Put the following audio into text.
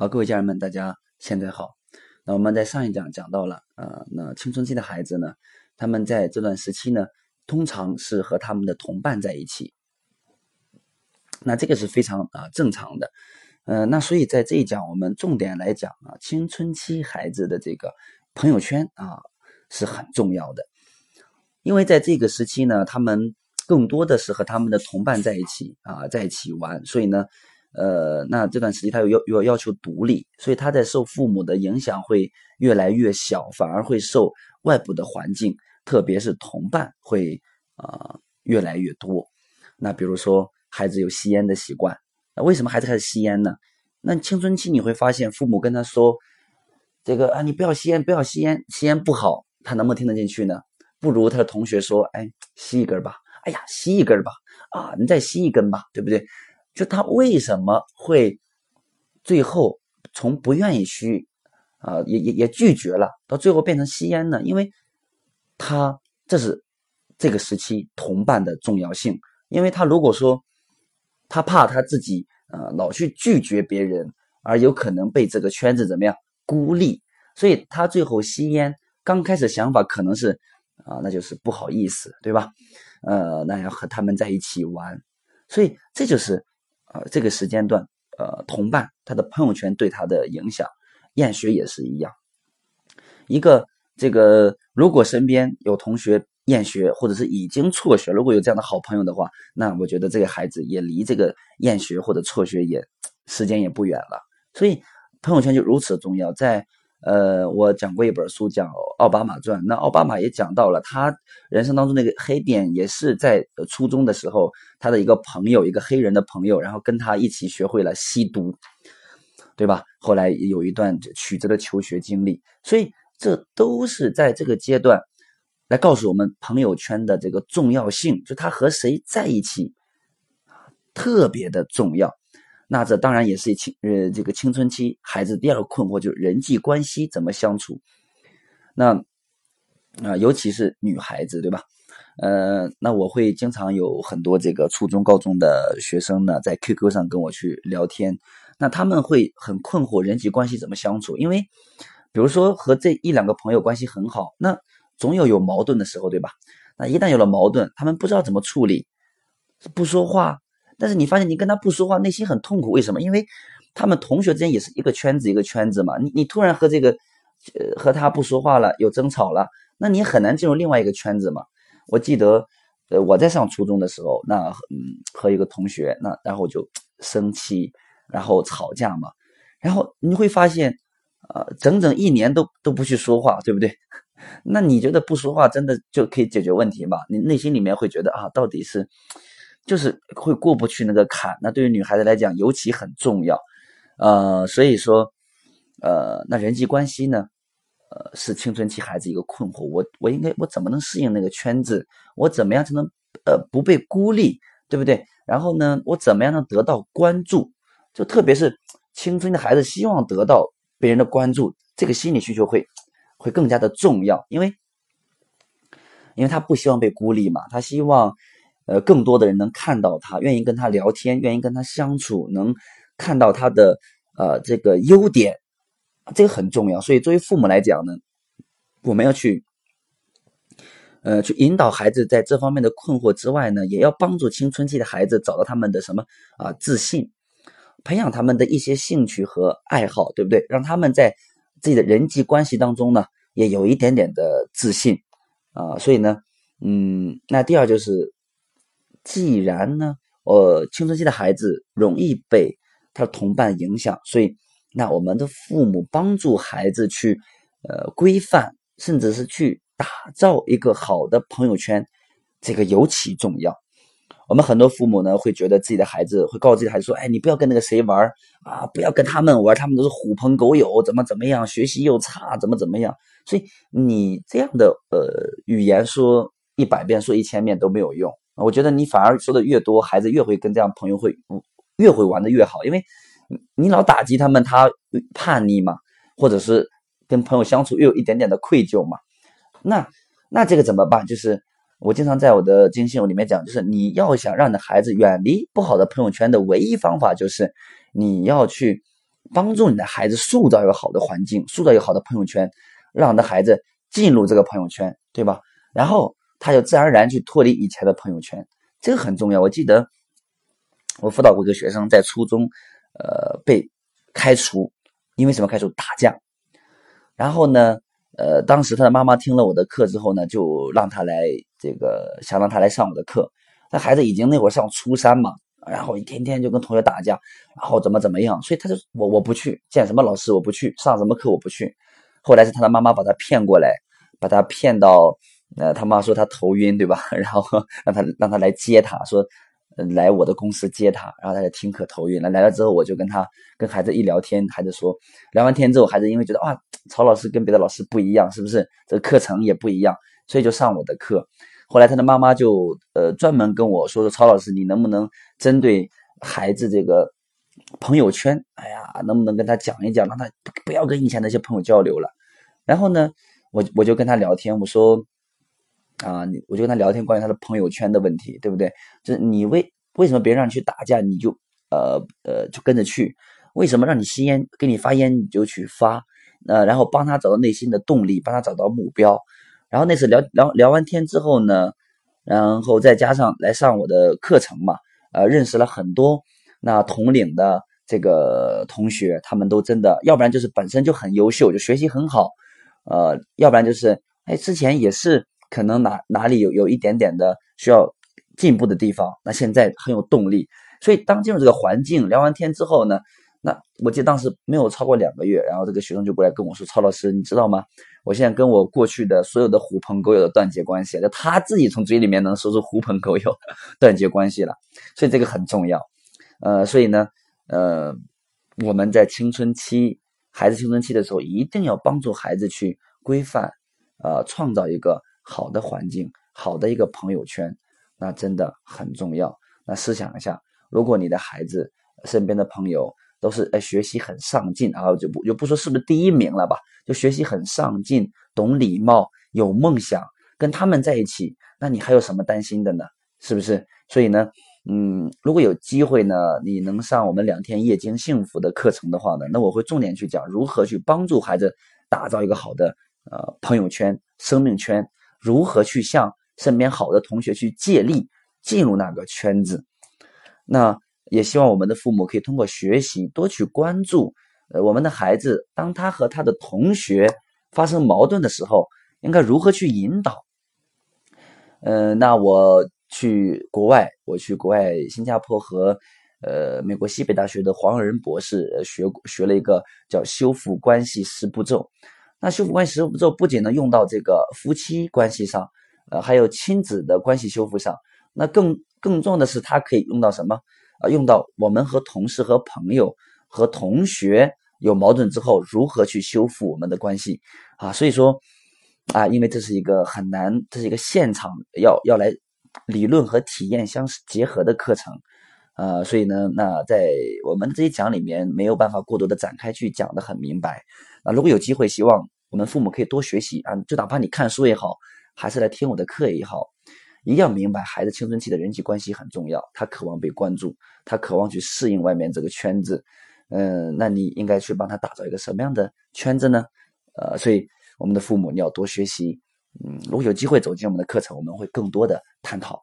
好，各位家人们，大家现在好。那我们在上一讲讲到了，呃，那青春期的孩子呢，他们在这段时期呢，通常是和他们的同伴在一起。那这个是非常啊正常的，呃，那所以在这一讲，我们重点来讲啊，青春期孩子的这个朋友圈啊是很重要的，因为在这个时期呢，他们更多的是和他们的同伴在一起啊，在一起玩，所以呢。呃，那这段时期他又要要要求独立，所以他在受父母的影响会越来越小，反而会受外部的环境，特别是同伴会啊越来越多。那比如说孩子有吸烟的习惯，那为什么孩子开始吸烟呢？那青春期你会发现父母跟他说这个啊，你不要吸烟，不要吸烟，吸烟不好，他能不能听得进去呢？不如他的同学说，哎，吸一根吧，哎呀，吸一根吧，啊，你再吸一根吧，对不对？就他为什么会最后从不愿意去啊，也也也拒绝了，到最后变成吸烟呢？因为他这是这个时期同伴的重要性。因为他如果说他怕他自己呃老去拒绝别人，而有可能被这个圈子怎么样孤立，所以他最后吸烟刚开始想法可能是啊，那就是不好意思，对吧？呃，那要和他们在一起玩，所以这就是。呃，这个时间段，呃，同伴他的朋友圈对他的影响，厌学也是一样。一个这个，如果身边有同学厌学，或者是已经辍学，如果有这样的好朋友的话，那我觉得这个孩子也离这个厌学或者辍学也时间也不远了。所以朋友圈就如此重要，在。呃，我讲过一本书叫《奥巴马传》，那奥巴马也讲到了他人生当中那个黑点，也是在初中的时候，他的一个朋友，一个黑人的朋友，然后跟他一起学会了吸毒，对吧？后来有一段曲折的求学经历，所以这都是在这个阶段来告诉我们朋友圈的这个重要性，就他和谁在一起特别的重要。那这当然也是青呃这个青春期孩子第二个困惑，就是人际关系怎么相处。那啊，尤其是女孩子，对吧？呃，那我会经常有很多这个初中、高中的学生呢，在 QQ 上跟我去聊天。那他们会很困惑人际关系怎么相处，因为比如说和这一两个朋友关系很好，那总有有矛盾的时候，对吧？那一旦有了矛盾，他们不知道怎么处理，不说话。但是你发现你跟他不说话，内心很痛苦，为什么？因为他们同学之间也是一个圈子一个圈子嘛。你你突然和这个，呃，和他不说话了，有争吵了，那你很难进入另外一个圈子嘛。我记得，呃，我在上初中的时候，那嗯，和一个同学，那然后就生气，然后吵架嘛，然后你会发现，呃，整整一年都都不去说话，对不对？那你觉得不说话真的就可以解决问题吗？你内心里面会觉得啊，到底是？就是会过不去那个坎，那对于女孩子来讲尤其很重要，呃，所以说，呃，那人际关系呢，呃，是青春期孩子一个困惑。我我应该我怎么能适应那个圈子？我怎么样才能呃不被孤立，对不对？然后呢，我怎么样能得到关注？就特别是青春的孩子希望得到别人的关注，这个心理需求会会更加的重要，因为因为他不希望被孤立嘛，他希望。呃，更多的人能看到他，愿意跟他聊天，愿意跟他相处，能看到他的呃这个优点，这个很重要。所以作为父母来讲呢，我们要去呃去引导孩子在这方面的困惑之外呢，也要帮助青春期的孩子找到他们的什么啊自信，培养他们的一些兴趣和爱好，对不对？让他们在自己的人际关系当中呢，也有一点点的自信啊。所以呢，嗯，那第二就是。既然呢，呃，青春期的孩子容易被他的同伴影响，所以那我们的父母帮助孩子去，呃，规范，甚至是去打造一个好的朋友圈，这个尤其重要。我们很多父母呢，会觉得自己的孩子会告诉自己的孩子说：“哎，你不要跟那个谁玩啊，不要跟他们玩，他们都是狐朋狗友，怎么怎么样，学习又差，怎么怎么样。”所以你这样的呃语言说一百遍，说一千遍都没有用。我觉得你反而说的越多，孩子越会跟这样朋友会越会玩的越好，因为你老打击他们，他叛逆嘛，或者是跟朋友相处又有一点点的愧疚嘛。那那这个怎么办？就是我经常在我的精信里面讲，就是你要想让你的孩子远离不好的朋友圈的唯一方法，就是你要去帮助你的孩子塑造一个好的环境，塑造一个好的朋友圈，让你的孩子进入这个朋友圈，对吧？然后他就自然而然去脱离以前的朋友圈，这个很重要。我记得我辅导过一个学生，在初中，呃，被开除，因为什么开除？打架。然后呢，呃，当时他的妈妈听了我的课之后呢，就让他来这个，想让他来上我的课。那孩子已经那会上初三嘛。然后一天天就跟同学打架，然后怎么怎么样，所以他就我我不去见什么老师，我不去上什么课，我不去。后来是他的妈妈把他骗过来，把他骗到，呃，他妈说他头晕，对吧？然后让他让他来接他，说来我的公司接他，然后他就听课头晕了。来了之后，我就跟他跟孩子一聊天，孩子说聊完天之后，孩子因为觉得啊，曹老师跟别的老师不一样，是不是？这课程也不一样，所以就上我的课。后来他的妈妈就呃专门跟我说说曹老师，你能不能针对孩子这个朋友圈，哎呀，能不能跟他讲一讲，让他不要跟以前那些朋友交流了。然后呢，我我就跟他聊天，我说啊，你我就跟他聊天关于他的朋友圈的问题，对不对？就是你为为什么别人让你去打架，你就呃呃就跟着去？为什么让你吸烟给你发烟你就去发？呃，然后帮他找到内心的动力，帮他找到目标。然后那次聊聊聊完天之后呢，然后再加上来上我的课程嘛，呃，认识了很多那同龄的这个同学，他们都真的，要不然就是本身就很优秀，就学习很好，呃，要不然就是哎之前也是可能哪哪里有有一点点的需要进步的地方，那现在很有动力，所以当进入这个环境，聊完天之后呢。那我记得当时没有超过两个月，然后这个学生就过来跟我说：“曹老师，你知道吗？我现在跟我过去的所有的狐朋狗友的断绝关系，就他自己从嘴里面能说出狐朋狗友断绝关系了。所以这个很重要。呃，所以呢，呃，我们在青春期，孩子青春期的时候，一定要帮助孩子去规范，呃，创造一个好的环境，好的一个朋友圈，那真的很重要。那试想一下，如果你的孩子身边的朋友，都是哎，学习很上进啊，就不就不说是不是第一名了吧，就学习很上进，懂礼貌，有梦想，跟他们在一起，那你还有什么担心的呢？是不是？所以呢，嗯，如果有机会呢，你能上我们两天夜间幸福的课程的话呢，那我会重点去讲如何去帮助孩子打造一个好的呃朋友圈、生命圈，如何去向身边好的同学去借力，进入那个圈子，那。也希望我们的父母可以通过学习多去关注，呃，我们的孩子，当他和他的同学发生矛盾的时候，应该如何去引导？嗯，那我去国外，我去国外新加坡和呃美国西北大学的黄仁博士学学了一个叫修复关系十步骤。那修复关系十步骤不仅能用到这个夫妻关系上，呃，还有亲子的关系修复上。那更更重要的是，它可以用到什么？啊，用到我们和同事、和朋友、和同学有矛盾之后，如何去修复我们的关系啊？所以说，啊，因为这是一个很难，这是一个现场要要来理论和体验相结合的课程，呃，所以呢，那在我们这一讲里面没有办法过多的展开去讲的很明白。啊，如果有机会，希望我们父母可以多学习啊，就哪怕你看书也好，还是来听我的课也好。一定要明白，孩子青春期的人际关系很重要，他渴望被关注，他渴望去适应外面这个圈子。嗯，那你应该去帮他打造一个什么样的圈子呢？呃，所以我们的父母你要多学习。嗯，如果有机会走进我们的课程，我们会更多的探讨。